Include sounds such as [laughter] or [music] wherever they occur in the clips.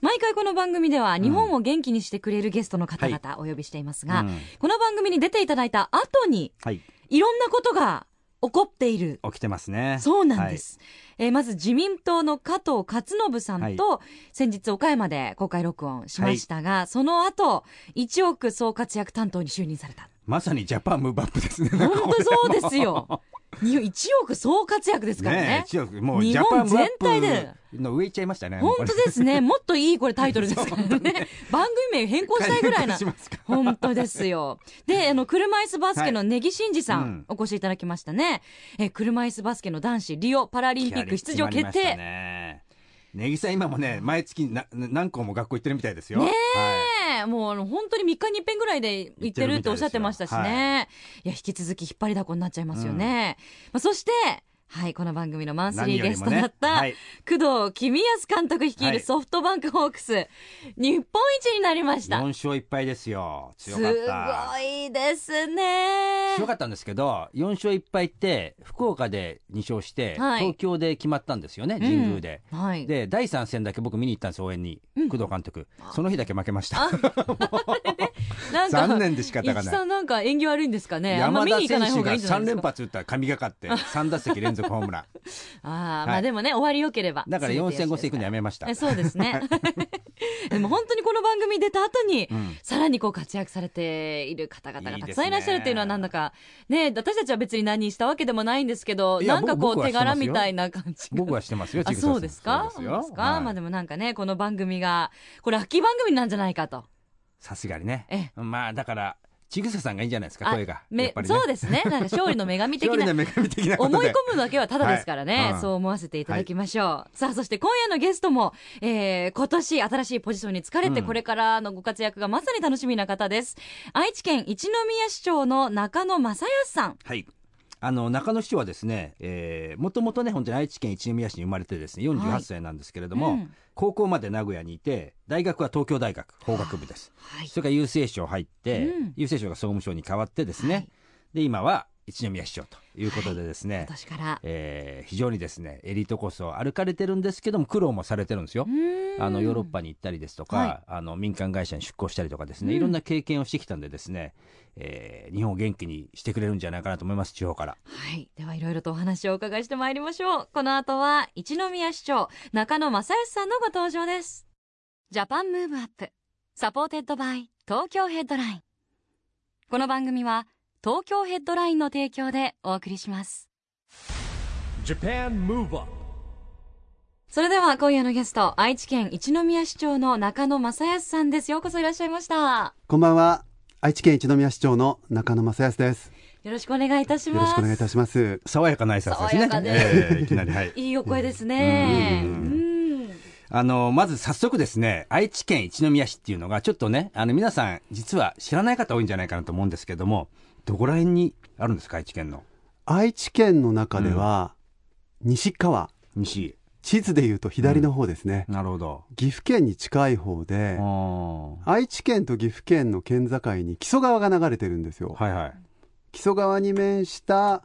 毎回この番組では日本を元気にしてくれるゲストの方々お呼びしていますが、うん。この番組に出ていただいた後にはい。いろんなことが起こっている。起きてますね。そうなんです、えーまず自民党の加藤勝信さんと、先日岡山で公開録音しましたが、その後1億総活躍担当に就任された。まさにジャパンムーブアップですね本当そうですよ。に1億総活躍ですからね。ね一億。もう日本全体で。プの上行っちゃいましたね本当ですね。[laughs] もっといいこれタイトルですからね。番組名変更したいぐらいな。本当ですよ。で、あの、車椅子バスケの根木真嗣さん、うん。お越しいただきましたね。え、車椅子バスケの男子リオパラリンピック出場決定。ね。ネギさん今もね毎月な何校も学校行ってるみたいですよ。ねはい。えもうあの本当に3日に一遍ぐらいで行ってるっておっしゃってましたしね。い、や、引き続き引っ張りだこになっちゃいますよね。まあ、そして、はい、この番組のマンスリーゲストだった、何よりもね工藤公康監督率い。はいるソフトバンクホークス、日本一になりました。4勝1敗ですよ。す強かった。ごいですね。強かったんですけど4勝1敗って福岡で2勝して、はい。東京で決まったんですよね神宮で、はい。で第3戦だけ僕見に行ったんです応援に、工藤監督。その日だけ負けました。[laughs] 残念で仕方がない。なんか縁起悪いんですかね。山田選手が方がいいんじゃない3ですか。連発打ったら神がかって3打席連続ホ [laughs] ームランああ、まはい。あでもね、終わりよければ。だから4戦5戦行くのやめました。えそうですね。[laughs] でも本当にこの番組出た後に、ん。さらにこう活躍されている方々がたくさんいらっしゃるっていうのはなんだか、ね、私たちは別に何したわけでもないんですけど、いやなんかこう手僕はしてますよ。柄みたいな感じが。僕はしてますよあ、ちぐささん。そうですか？そうですよ。か、はい。まあでもなんかね、この番組が、これ秋番組なんじゃないかと。さすがにね。え。まあだからちぐささんがいいんじゃないですかあ声が。ね。そうですね。なんか勝利の女神的な [laughs] 的な思い込むだけはただですからね、[laughs] はい。うんそう思わせていただきましょう、さあそして今夜のゲストも、えー、今年新しいポジションに疲れてうんこれからのご活躍がまさに楽しみな方です、愛知県一宮市長の中野正康さん。はい。あの中野市長はですね、えー、もともとね本当に愛知県一宮市に生まれてですね48歳なんですけれども、うん。高校まで名古屋にいて大学は東京大学法学部です、はい。それから郵政省入って、うん。郵政省が総務省に変わってですね、はい。で今は一宮市長ということでですね、今年からえー非常にですねエリートコースを歩かれてるんですけども苦労もされてるんですよ。あのヨーロッパに行ったりですとか、はいあの民間会社に出向したりとかですね、うんいろんな経験をしてきたんでですね、えー日本を元気にしてくれるんじゃないかなと思います地方から。はい。では、いろいろとお話をお伺いしてまいりましょう。この後は、一宮市長、中野正義さんのご登場です。ジャパンムーブアップ。Supported by、東京ヘッドライン。この番組は、東京ヘッドラインの提供でお送りします。Japan Move Up それでは、今夜のゲスト、愛知県一宮市長の中野正康さんです。ようこそいらっしゃいました。こんばんは。愛知県一宮市長の中野正康です。よろしくお願いいたします。よろしくお願いいたします。爽やかな挨拶ですね。爽やかですえー [laughs] いきなりはい。いいお声ですね。あのまず早速ですね愛知県一宮市っていうのがちょっとねあの皆さん実は知らない方多いんじゃないかなと思うんですけどもどこら辺にあるんですか愛知県の？愛知県の中では、西川、西地図で言うと左の方ですね。なるほど。岐阜県に近い方で、愛知県と岐阜県の県境に木曽川が流れてるんですよ。はいはい。木曽川に面した、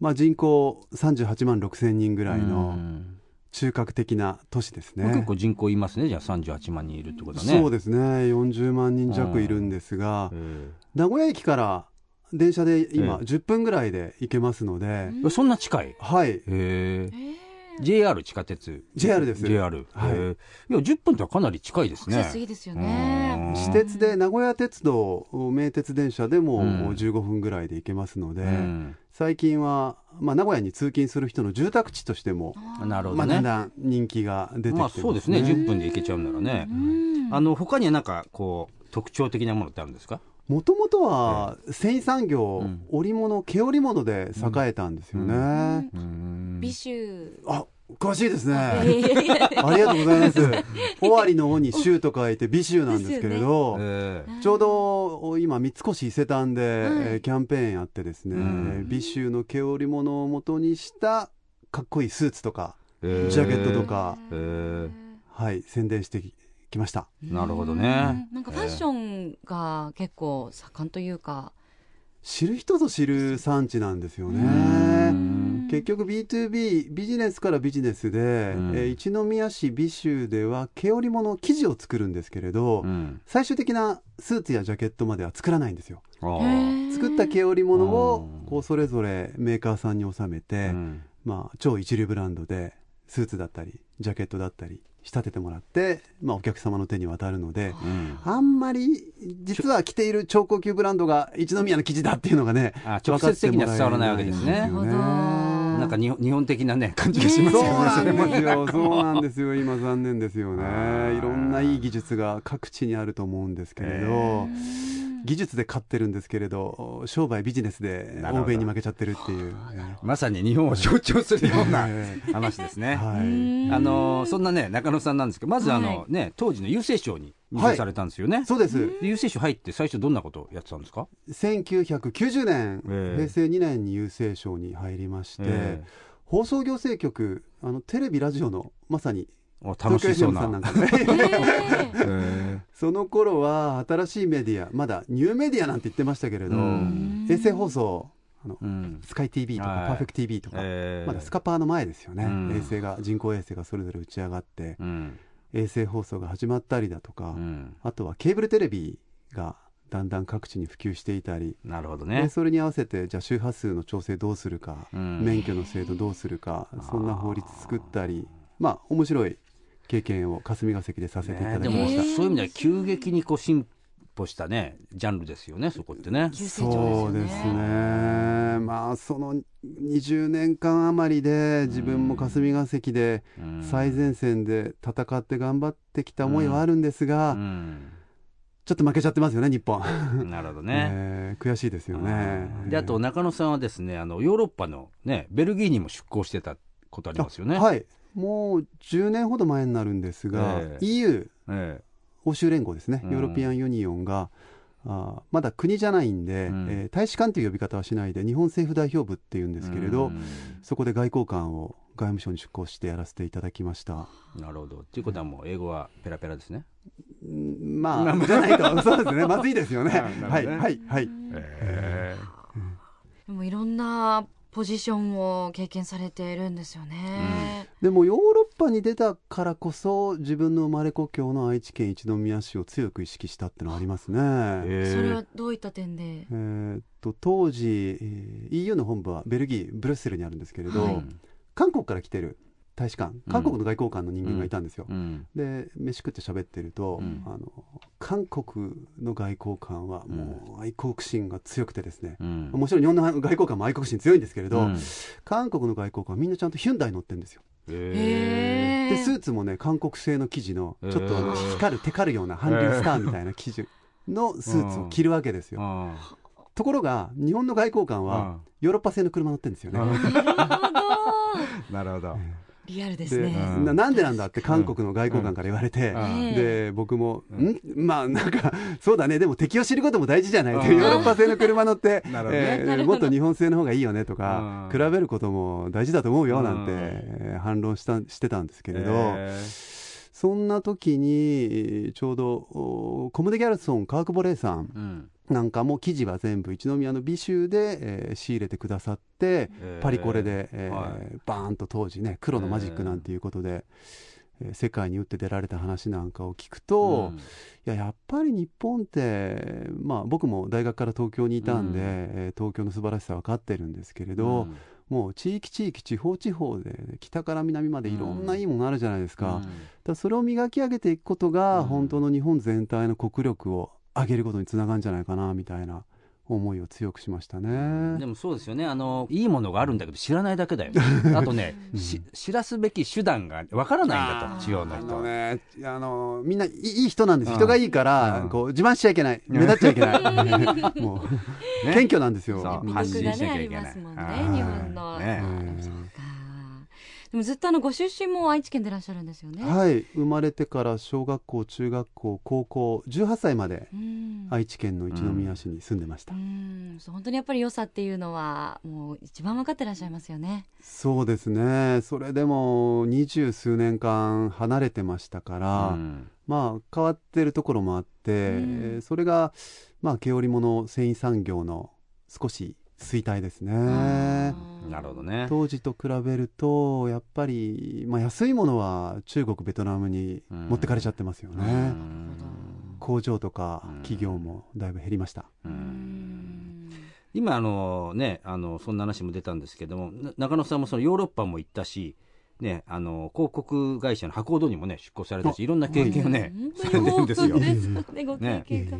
まあ、人口38万6千人ぐらいうのん中核的な都市ですね。結構人口いますねじゃあ38万人いるってことはね。そうですね。40万人弱いるんですが、え名古屋駅から電車で今ええ。10分ぐらいで行けますので、えそんな近い？はい、へえ。えー JR 地下鉄 JR です。JR、はい。いや10分ってかなり近いですね。アクセスいいですよね。うん。私鉄で名古屋鉄道名鉄電車でもうん。15分ぐらいで行けますので、うん。最近は、まあ、名古屋に通勤する人の住宅地としても、まあ、なるほどね。だんだん人気が出てきてまあますね,、そうですね。10分で行けちゃうんならね。うん。あの他にはなんかこう特徴的なものってあるんですか？もともとは繊維産業、うん。織物毛織物で栄えたんですよね、うん。美酒。あ詳しいですね。[laughs] ありがとうございます。尾張の尾に州と書いて美州なんですけれど、えちょうど今三越伊勢丹で、はい。えーキャンペーンやってですね、うん。美州の毛織物を元にしたかっこいいスーツとか、えジャケットとか、えーはい、宣伝してききました。なるほどね。なんかファッションが結構盛んというか、知る人ぞ知る産地なんですようね。ん。結局 B2B ビジネスからビジネスで、うん。えー一宮市美州では毛織物生地を作るんですけれど、うん。最終的なスーツやジャケットまでは作らないんですよ。作った毛織物をうんこうそれぞれメーカーさんに納めて、うん。まあ、超一流ブランドでスーツだったりジャケットだったり仕立ててもらって、まあ、お客様の手に渡るのでうんあんまり実は着ている超高級ブランドが一宮の生地だっていうのがねあ直接的には伝わらないわけですね。ないんか日本日本的なね感じがしますそうよねなんですよ、そうなんですよ、今、残念ですよね、いろんないい技術が各地にあると思うんですけれど、技術で勝ってるんですけれど、商売、ビジネスで欧米に負けちゃってるっていう、まさに日本を象徴するような [laughs] え話ですね。はい、あのそんなね中野さんなんですけどまずあの、はね当時の郵政省に入省されたんですよね。そうです、で郵政省入って最初どんなことをやってたんですか？1990年、ええ。平成2年に郵政省に入りまして、え。放送行政局、あのテレビ、ラジオのまさに楽しそうな。なんかね。え [laughs] その頃は新しいメディア、まだニューメディアなんて言ってましたけれど、うん。衛星放送、あのえうん。スカイ TV とか、はい。パーフェクト TV とか、ええまだスカパーの前ですよね、うん。衛星が、人工衛星がそれぞれ打ち上がって、うん。衛星放送が始まったりだとか、うん。あとはケーブルテレビがだんだん各地に普及していたり、でなるほどね。それに合わせて、じゃあ周波数の調整どうするか、うん。免許の制度どうするか、そんな法律作ったり、まあ、面白い経験を霞が関でさせていただきました。そういう意味では急激にこう進歩したねジャンルですよねそこってね。急成長そうですすね、まあ、その20年間余りで、自分も霞が関でうん最前線で戦って頑張ってきた思いはあるんですが、うんちょっと負けちゃってますよね、日本。なるほどね。[laughs] えー悔しいですよね。であと中野さんはですねあのヨーロッパのねベルギーにも出向してたことありますよね。あはい、もう10年ほど前になるんですが、ええ。EU、え欧州連合ですね、うん。 European Union が、あーまだ国じゃないんで、うん。えー大使館という呼び方はしないで、日本政府代表部っていうんえですけれど、うん。そこで外交官を外務省に出向してやらせていただきました。なるほど。ということはもう英語はペラペラですね。うんまあ、じゃないと、[laughs] そうですね、まずいですよね。[laughs] ね。はい、はい、はい。えでもいろんなポジションを経験されているんですよね。でもヨーロッパに出たからこそ、自分の生まれ故郷の愛知県一宮市を強く意識したってのはありますね。えそれはどういった点で？えーっと当時、えー EU の本部はベルギー、ブルッセルにあるんですけれど、はい韓国から来てる大使館、韓国の外交官の人間がいたんですよ。うん。で、飯食って喋ってると、うん。あの、韓国の外交官はもう愛国心が強くてですね、うん。もちろん日本の外交官も愛国心強いんですけれど、うん。韓国の外交官はみんなちゃんとヒュンダイ乗ってるんですよ。えで、スーツもね、韓国製の生地の、ちょっと光る、テカるような韓流スターみたいな生地のスーツを着るわけですよ。あところが、日本の外交官は、ヨーロッパ製の車乗ってるんですよね。[laughs] [laughs] なるほど。なるほど。リアルですでね。うん。ななんでなんだって韓国の外交官から言われて、うん。で僕も、うん。ん？まあなんかそうだね。でも敵を知ることも大事じゃない、うん。ヨーロッパ製の車乗って、[laughs] もっと日本製の方がいいよねとか、うん。比べることも大事だと思うよなんて、反論したしてたんですけれど、えそんな時にちょうどおコムデ・ギャルソン川久保玲さんーうんなんかも記事は全部一宮の美州で、えー仕入れてくださって、えー。パリコレで、えーはい。バーンと当時ね黒のマジックなんていうことで、えー世界に打って出られた話なんかを聞くと、うん。いややっぱり日本って、まあ、僕も大学から東京にいたんで、うん。えー東京の素晴らしさ分かってるんですけれど、もう地域地域地方地方で北から南までいろんないいものあるじゃないですか,、だそれを磨き上げていくことが、うん。本当の日本全体の国力を上げることにつながるんじゃないかなみたいな思いを強くしましたね。でもそうですよね。あのいいものがあるんだけど知らないだけだよ。[laughs] あとね、し知らすべき手段がわからないんだと地方のあ人ね、あのみんないい人なんです、うん。人がいいから、うん。こう自慢しちゃいけない、目立っちゃいけない、[laughs] もう、ね。謙虚なんですよ。そう。魅発信しなきゃいけない。ね日本の。ねでもずっとあのご出身も愛知県でいらっしゃるんですよね。はい。生まれてから小学校中学校高校18歳までうん。愛知県の一宮市に住んでました、うん。本当にやっぱり良さっていうのはもう一番分かってらっしゃいますよね。そうですね。それでも二十数年間離れてましたから、うん。まあ変わってるところもあって、えーそれがまあ毛織物繊維産業の少し衰退ですね。なるほどね。当時と比べるとやっぱり、まあ、安いものは中国ベトナムに持ってかれちゃってますよね、うん。工場とかうん。企業もだいぶ減りました、今あのねあのそんな話も出たんですけどもな中野さんもそのヨーロッパも行ったしねあの広告会社の博報堂にもね出向されたしいろんな経験をねされてるんですよ。ね。ご経験が。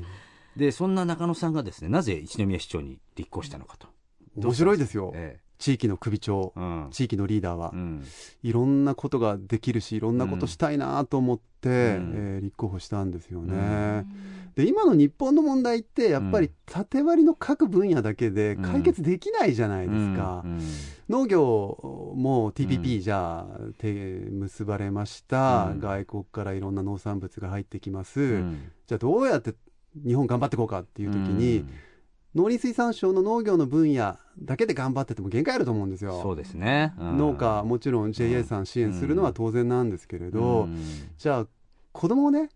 でそんな中野さんがですねなぜ一宮市長に立候補したのかと面白いですよ、え地域の首長えうん。地域のリーダーは、うん。いろんなことができるしいろんなことしたいなと思って、うん。えー立候補したんですよね、うん。で今の日本の問題ってやっぱりうん。縦割りの各分野だけで解決できないじゃないですか、うん。農業も TPP じゃあ、手結ばれました、うん。外国からいろんな農産物が入ってきます、うん。じゃあどうやって日本頑張っていこうかっていう時に、農林水産省の農業の分野だけで頑張ってても限界あると思うんですよ。そうですね、うん。農家もちろん JA さん支援するのは当然なんですけれど、うん。じゃあ子供をね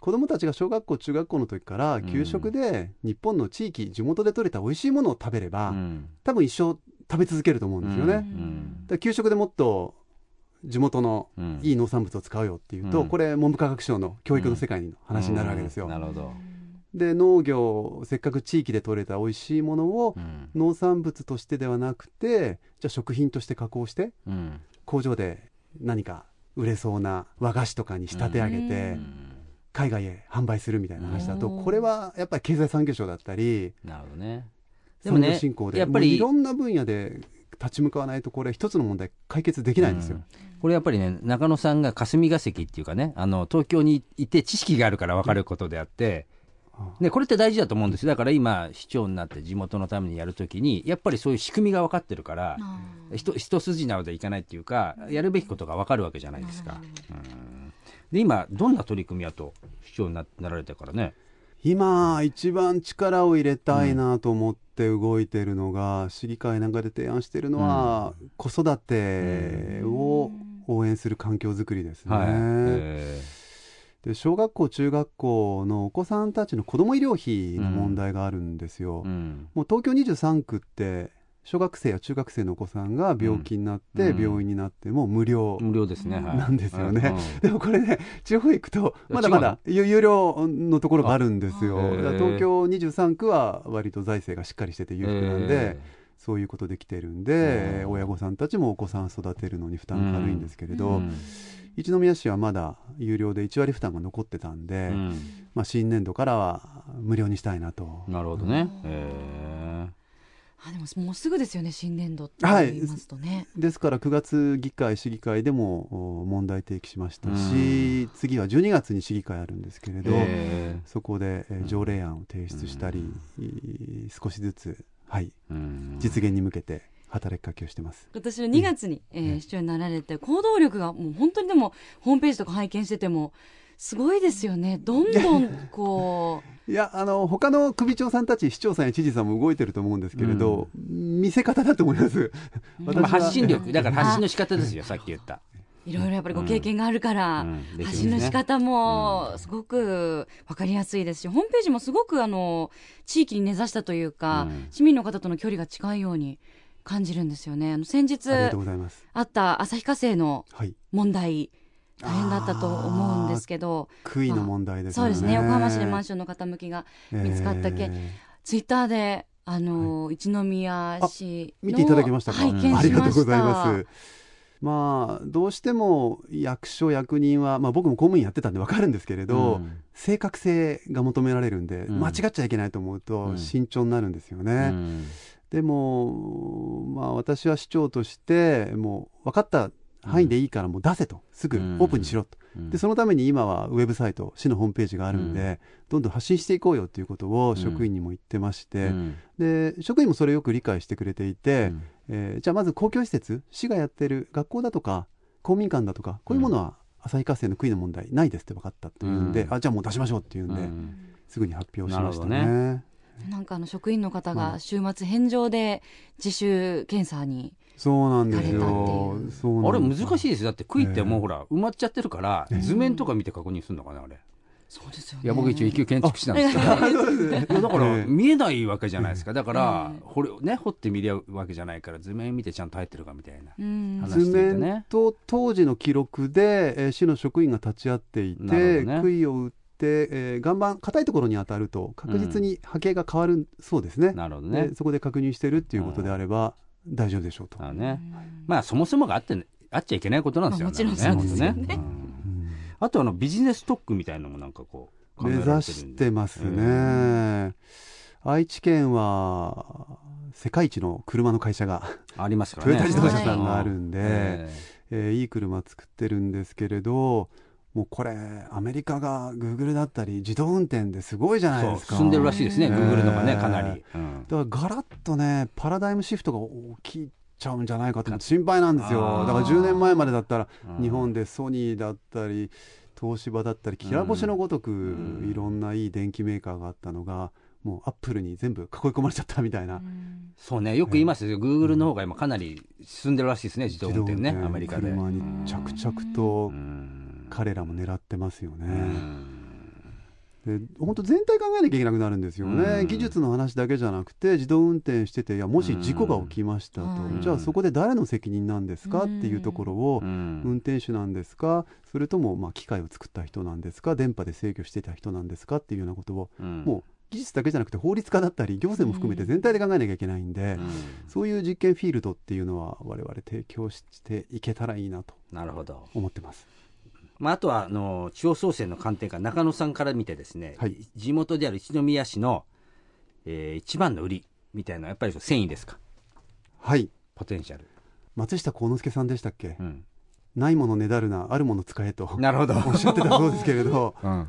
子供たちが小学校中学校の時から給食で日本の地域地元で採れた美味しいものを食べれば、うん。多分一生食べ続けると思うんですよね。だ給食でもっと地元のうん。いい農産物を使うよっていうと、うん。これ文部科学省の教育の世界の話になるわけですよ。うん。なるほど、で農業せっかく地域で採れた美味しいものをうん。農産物としてではなくてじゃあ食品として加工してうん。工場で何か売れそうな和菓子とかに仕立て上げて、うん。海外へ販売するみたいな話だと、うん。これはやっぱり経済産業省だったりなるほどね。でもね産業振興で。やっぱりいろんな分野で立ち向かわないとこれ一つの問題解決できないんですよ。うん。これやっぱりね中野さんが霞が関っていうかねあの東京にいて知識があるから分かることであって、ね、これって大事だと思うんですよ。だから今市長になって地元のためにやるときにやっぱりそういう仕組みが分かってるから一一筋縄でいかないっていうかやるべきことが分かるわけじゃないですか。で今どんな取り組みやと市長にななられてからね。今一番力を入れたいなと思って動いてるのが、市議会なんかで提案してるのは、子育てを応援する環境づくりですね。はい、えで小学校中学校のお子さんたちの子ども医療費の問題があるんですよ。ーうん。もう東京23区って小学生や中学生のお子さんが病気になって、うん。病院になっても無料、無料ですね、はい、なんですよね。うん。でもこれね地方行くとまだまだ有有料のところがあるんですよ。東京23区は割と財政がしっかりしてて裕福なんで、えそういうことできてるんで、うん親御さんたちもお子さん育てるのに負担が軽いんですけれど、うん一宮市はまだ有料で1割負担が残ってたんで、うん。まあ、新年度からは無料にしたいなと。なるほどね。うん。えあでももうすぐですよね新年度ってはい。言いますとね。ですから9月議会、市議会でもお問題提起しましたし、うん。次は12月に市議会あるんですけれど、えそこで、条例案を提出したり、うん。い少しずつ、はい、うん。実現に向けて働きかけをしてます。今年の2月に、えー市長になられて行動力がもう本当にでもホームページとか拝見しててもすごいですよね。どんどんこ [laughs] いや、あの、他の首長さんたち、市長さんや知事さんも動いてると思うんですけれど、見せ方だと思います。う私まあは発信力、だから発信の仕方ですよ、さっき言った。いろいろやっぱりご経験があるから、うん。できるんね。発信の仕方もすごく分かりやすいですし、ホームページもすごくあの地域に根ざしたというか、うん。市民の方との距離が近いように感じるんですよね。あの先日ありがとうございます。あった旭化成のはい。問題大変だったと思うんですけど、杭の問題ですよね。そうですね横浜市でマンションの傾きが見つかった件えツイッターであの、一宮市見ていただきましたか？ありがとうございます。まあ、どうしても役所、役人は、まあ、僕も公務員やってたんで分かるんですけれど、うん正確性が求められるんで、うん間違っちゃいけないと思ううとん慎重になるんですよね。うんでも、まあ、私は市長としてもう分かった範囲でいいからもう出せと。すぐオープンにしろと、うん。でそのために今はウェブサイト市のホームページがあるんで、うん。どんどん発信していこうよということを職員にも言ってまして、うん。で職員もそれをよく理解してくれていて、うん。えーじゃあまず公共施設市がやってる学校だとか公民館だとかこういうものは旭化成の杭の問題ないですって分かったっていうんで、うん。あじゃあもう出しましょうっていうんで、うん。すぐに発表しましたね。なんかあの職員の方が週末返上で自主検査にそうなんですよ。あれ難しいですよ。だって杭ってもうええ。ほら埋まっちゃってるから図面とか見て確認するのかなあれ。そうですよね。いや僕一応一級建築士なんですけど。だからええ見えないわけじゃないですか。だからええ掘れね掘ってみるわけじゃないから図面見てちゃんと入ってるかみたいな図していてね。面と当時の記録で、えー市の職員が立ち会っていて、杭を打って、えー岩盤硬いところに当たると確実に波形が変わるそうですね,、なるほどね。でそこで確認してるっていうことであれば大丈夫でしょうと、あのねまあそもそもがあってあっちゃいけないことなんですよまあもちろんそうですよね。本当うん。あとあのビジネス特区みたいなのもなんかこう考え目指してますね、え愛知県は世界一の車の会社が、ありますからね。トヨタ自動車さんがあるんで、ええーいい車作ってるんですけれどもうこれアメリカがグーグルだったり自動運転ですごいじゃないですか。進んでるらしいですねええグーグルとかねかなり、うん。だからガラッとねパラダイムシフトが起きちゃうんじゃないかと思って心配なんですよ。だから10年前までだったらうん。日本でソニーだったり東芝だったりきら星のごとくん。いろんないい電機メーカーがあったのがもうアップルに全部囲い込まれちゃったみたいな。そうねよく言いますよ、グーグルの方が今かなり進んでるらしいですね自動運転ねアメリカで。車に着々とうん彼らも狙ってますようね。ん。で本当全体考えなきゃいけなくなるんですよね、うん。技術の話だけじゃなくて自動運転してていやもし事故が起きましたと、うん。じゃあそこで誰の責任なんですか？っていうところを、うん。運転手なんですか？それともまあ機械を作った人なんですか？電波で制御してた人なんですか？っていうようなことをうん。もう技術だけじゃなくて法律家だったり行政も含めて全体で考えなきゃいけないんで、うん。そういう実験フィールドっていうのは我々提供していけたらいいなと思ってます。まあ、あとはあの地方創生の観点から中野さんから見てですね、はい。地元である一宮市の、えー一番の売りみたいなやっぱり繊維ですか？はい。ポテンシャル、松下幸之助さんでしたっけ、うん、ないものねだるなあるもの使えと。なるほど、おっしゃってたそうですけれど、[laughs] うん。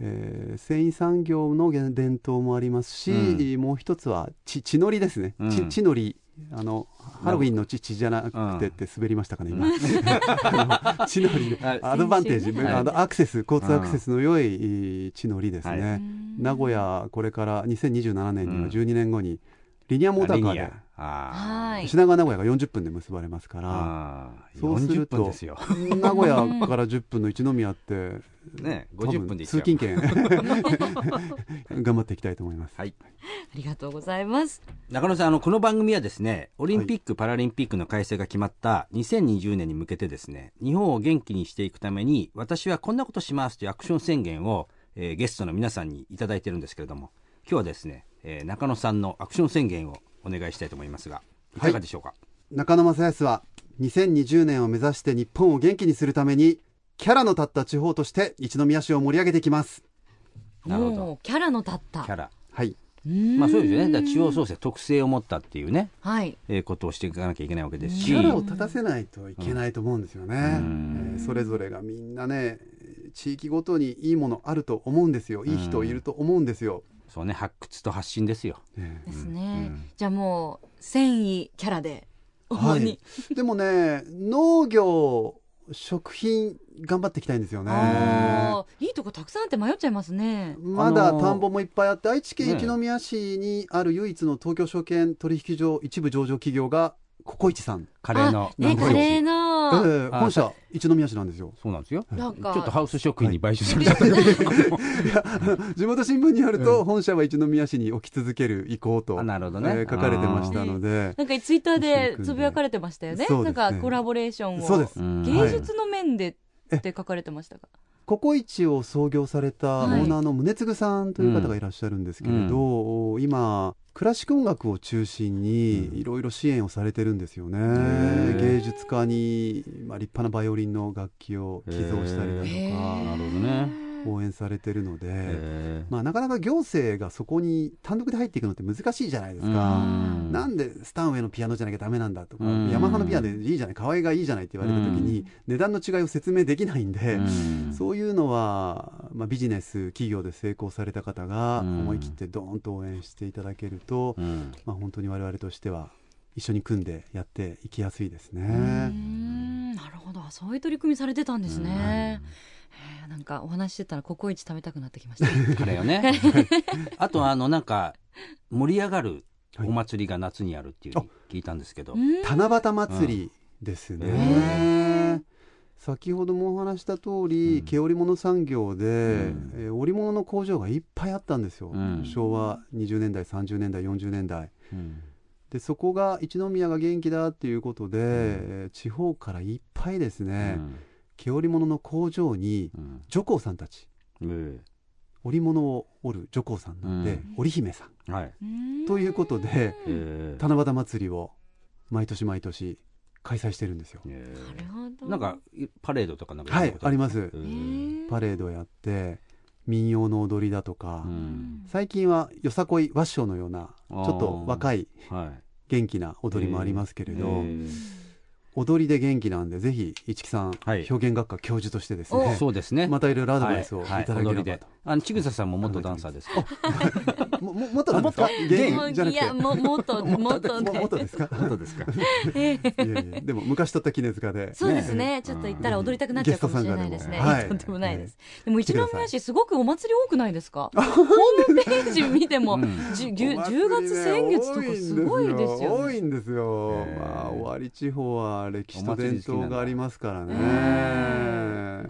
えー繊維産業の伝統もありますし、うもう一つは血血のりですね、うん。血血のりあのハロウィンの血血じゃなくてって滑りましたかね、今。あ [laughs] のりで。あアドバンテージ、はいあのアクセス交通アクセスの良い血のりですね、は名古屋これから2027年にはうん。12年後にリニアモーターカーで。あはい。品川名古屋が40分で結ばれますかー。らそうする40分とですよ、名古屋から10分の一宮ってね、多分50分で通勤券。[laughs] 頑張っていきたいと思います。はい。ありがとうございます。中野さんあのこの番組はですねオリンピック・パラリンピックの開催が決まった2020年に向けてですね日本を元気にしていくために私はこんなことしますというアクション宣言を、えーゲストの皆さんにいただいてるんですけれども今日はですね、えー中野さんのアクション宣言をお願いしたいと思いますがいかがでしょうか、中野正康は2020年を目指して日本を元気にするためにキャラの立った地方として一宮市を盛り上げていきます。なるほどキャラの立ったキャラはい。まあそうですよねだから地方創生特性を持ったっていうね、はいえーことをしていかなきゃいけないわけですしキャラを立たせないといけないと思うんですよね。うんえーそれぞれがみんなね、地域ごとにいいものあると思うんですよ。いい人いると思うんですよ。そうね発掘と発信ですよ。ね。ですね、うんじゃあもう繊維キャラで主はに。い、でもね、農業、食品、頑張っていきたいんですよね。いいとこたくさんあって迷っちゃいますね。まだあのー田んぼもいっぱいあって、愛知県ね一宮市にある唯一の東京証券取引所一部上場企業がココイチさん、カレーのあねカレーえのあえ本社一宮市なんですよ。そうなんですよ。なんか。ちょっとハウス食品に買収されちゃったけど、[laughs] 地元新聞によると、本社は一宮市に置き続ける意向と、あなるほどね。えー書かれてましたので、なんかツイッターでつぶやかれてましたよね。なんかコラボレーションを。そうです。うん。芸術の面でって書かれてましたが、ココイチを創業されたオはい。ーナーの宗次さんという方がいらっしゃるんですけれど、今クラシック音楽を中心にいろいろ支援をされてるんですよね、ー。芸術家に、まあ、立派なバイオリンの楽器を寄贈したりだとへかなるほどね応援されてるので、へまあ、なかなか行政がそこに単独で入っていくのって難しいじゃないですーか。うん。なんでスタンウェイのピアノじゃなきゃダメなんだとか、うん。ヤマハのピアノでいいじゃない、可愛いがいいじゃないって言われた時に、値段の違いを説明できないんで、うん。そういうのは、まあ、ビジネス、企業で成功された方がうん。思い切ってドーンと応援していただけると、うん。まあ、本当に我々としては一緒に組んでやっていきやすいですうね。ん。んなるほど。そういう取り組みされてたんですね、へえなんかお話ししてたらココイチ食べたくなってきました。カレーをね。[laughs] あとあのなんか盛り上がるお祭りが夏にあるっていう聞いたんですけど、うん。七夕祭りですね、へ先ほどもお話した通り、うん。毛織物産業で、ん。えー織物の工場がいっぱいあったんですよ、うん。昭和20年代30年代40年代。うん。でそこが一宮が元気だっていうことで、えー地方からいっぱいですね、毛織物の工場にうん。女工さんたち。うん織物を織る女工さんなんで、うん。織姫さん。はい、うん。ということでえー七夕祭りを毎年毎年開催してるんですよ。えなるほど。ーなんかパレードとかなんかはいあります。えーパレードやって民謡の踊りだとか、うん。最近はよさこい和尚のようなちょっと若いはい。元気な踊りもありますけれど、えー踊りで元気なんでぜひ市木さん、はい。表現学科教授としてですおねそうですね。またいろいろアドバイスをい。はい。ただければと、踊りで。あのちぐささんも元ダンサーですか？もももっとなんですかもっと芸もう人じゃなくて。いやももっともっとももっとですか？元ですか？[laughs] ええ。いやいやでも昔撮った絹塚でそうですね。ちょっと行ったら踊りたくなっちゃうかもしれないですね、はい。とんでもないです、でも一宮市すごくお祭り多くないですか？ホームページ見ても、うんじゅぎゅ10月先月とかすごいですよね。多いんですよ。まあ尾張地方は歴史と伝統がありますからね。うん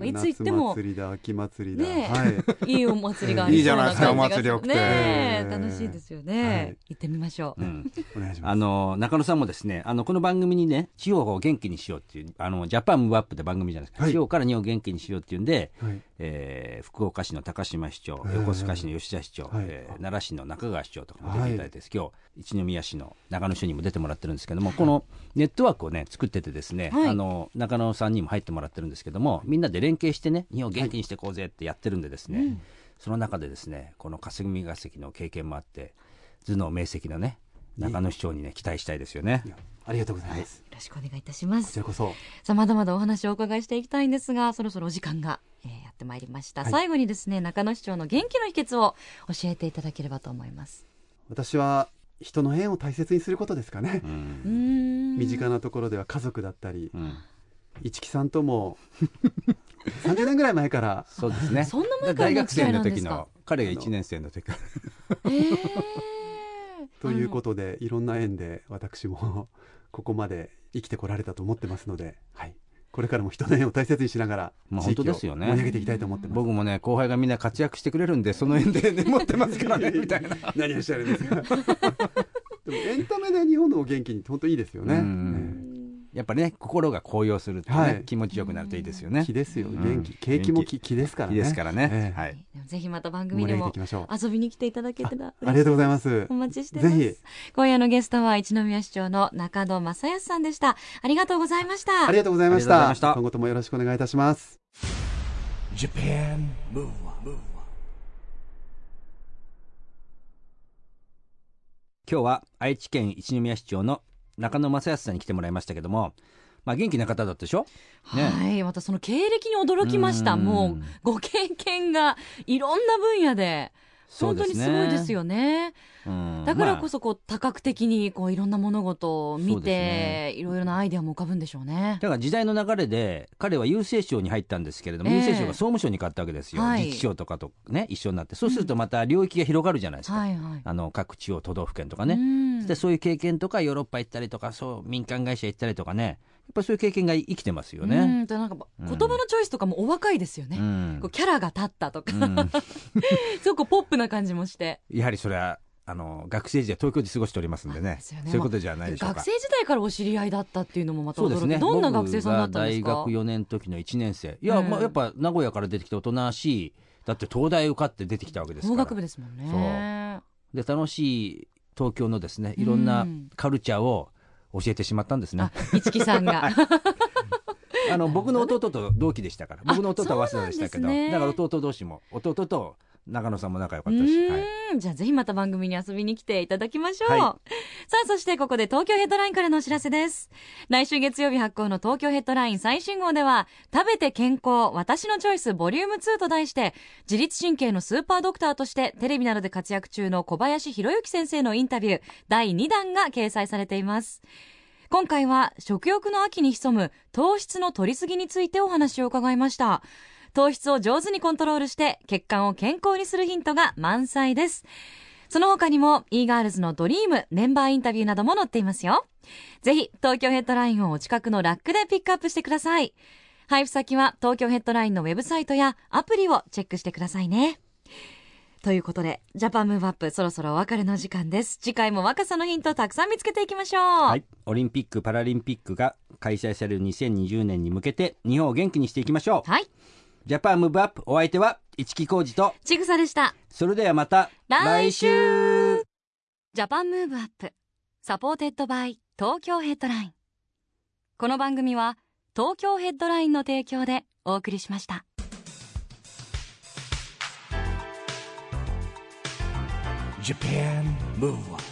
いつ行っても夏祭りだ秋祭りだ、ねえ。はい。[laughs] いいお祭りがありそうな感じがいいじゃないですかお祭り多くてねええ。楽しいですよね、はい。行ってみましょう、うん。お願いします。あの中野さんもですねあのこの番組にね地方を元気にしようっていうあのジャパンムーブアップって番組じゃないですか、はい。地方から日本を元気にしようっていうんで、はい。えー福岡市の高島市長はい。横須賀市の吉田市長、はい。えー奈良市の中川市長とかも出ていただいてです、今日一宮市の長野署にも出てもらってるんですけどもこのネットワークをね作っててですね、はい。あの中野さんにも入ってもらってるんですけどもみんなで連携してね日本を元気にしていこうぜってやってるんでですね、その中でですねこの霞が関の経験もあって頭脳明晰なね中野市長にね期待したいですよね。ありがとうございます、よろしくお願いいたします。こちらこそ。さあまだまだお話をお伺いしていきたいんですがそろそろお時間が、えーやってまいりました、はい。最後にですね中野市長の元気の秘訣を教えていただければと思います。私は人の縁を大切にすることですかね。身近なところでは家族だったりうん。市木さんとも [laughs] 30年ぐらい前からそうですね。そんな前から大学生の時の彼が1年生の時から。えーということでいろんな縁で私も [laughs] ここまで生きてこられたと思ってますので、はい、これからも人の縁を大切にしながらまあ地域を本当ですよね盛り上げていきたいと思ってます。僕もね後輩がみんな活躍してくれるんでその縁で、ね、持ってますからね [laughs] みたいな。何をおっしゃるんですか [laughs] でもエンタメで日本のお元気に本当いいですよね。うんやっぱりね心が高揚するってね、はい。気持ちよくなるといいですよええね気ですよ、うん。元気。景気。も気。気ですからね。ですからね、ええ。はい。ぜひまた番組にもいきましょう。遊びに来ていただけたらあありがとうございます。お。待ちしてます。ぜひ。今夜のゲストは一宮市長の中野正康さんでした。ありがとうございました。ありがとうございました。ました。今後ともよろしくお願いいたします。Japan Move Up, 今日は愛知県一宮市長の中野正康さんに来てもらいましたけどもまあ元気な方だったでしょ？ね。はい。またその経歴に驚きました。うん。もうご経験がいろんな分野で本当にすごいですよね。うん。だからこまそこう多角的にこういろんな物事を見そうですね。ていろいろなアイデアも浮かぶんでしょうね。あだから時代の流れで彼は郵政省に入ったんですけれども、ええ。郵政省が総務省に変わったわけですよ、はい。自治省とかとね一緒になってそうするとまた領域が広がるじゃないですか、はいはい。あの各地方都道府県とかうね、んでそういう経験とかヨーロッパ行ったりとかそう民間会社行ったりとかね。やっぱりそういう経験が生きてますようね。ん。となんかうん。言葉のチョイスとかもお若いですよね、うん。こうキャラが立ったとか、うん。すごくポップな感じもして。やはりそれはあの学生時代東京で過ごしておりますんでね。ね。そういうことじゃないでしょうか。学生時代からお知り合いだったっていうのもまた驚き、そうですね。どんな学生さんだったんですか？大学4年の時の1年生。いや、うん。まあ、やっぱ名古屋から出てきておとなしい。だって東大受かって出てきたわけですから。法学部ですもんね。で楽しい東京のですねいろんなうん。カルチャーを教えてしまったんですね。あ。一木さんが。[laughs] あの僕の弟と同期でしたから僕の弟は早稲田でしたけど、ね。だから弟同士も弟と中野さんも仲良かうったし、はい、じゃあぜひまた番組に遊びに来ていただきましょう、はい。さあそしてここで東京ヘッドラインからのお知らせです。来週月曜日発行の東京ヘッドライン最新号では食べて健康私のチョイスボリューム2と題して自律神経のスーパードクターとしてテレビなどで活躍中の小林博之先生のインタビュー第2弾が掲載されています。今回は食欲の秋に潜む糖質の取りすぎについてお話を伺いました糖質を上手にコントロールして血管を健康にするヒントが満載ですその他にも e ガールズのドリームメンバーインタビューなども載っていますよぜひ東京ヘッドラインをお近くのラックでピックアップしてください配布先は東京ヘッドラインのウェブサイトやアプリをチェックしてくださいねということで、 Japan Move Up そろそろお別れの時間です。次回も若さのヒントたくさん見つけていきましょう。はい、オリンピック・パラリンピックが開催される2020年に向けて日本を元気にしていきましょう。はい。ジャパンムーブアップお相手は市木浩二とちぐさでした。それではまた来週。来週。 Japan Move Up supported by 東京ヘッドライン。この番組は東京ヘッドラインの提供でお送りしました。Japan Move Up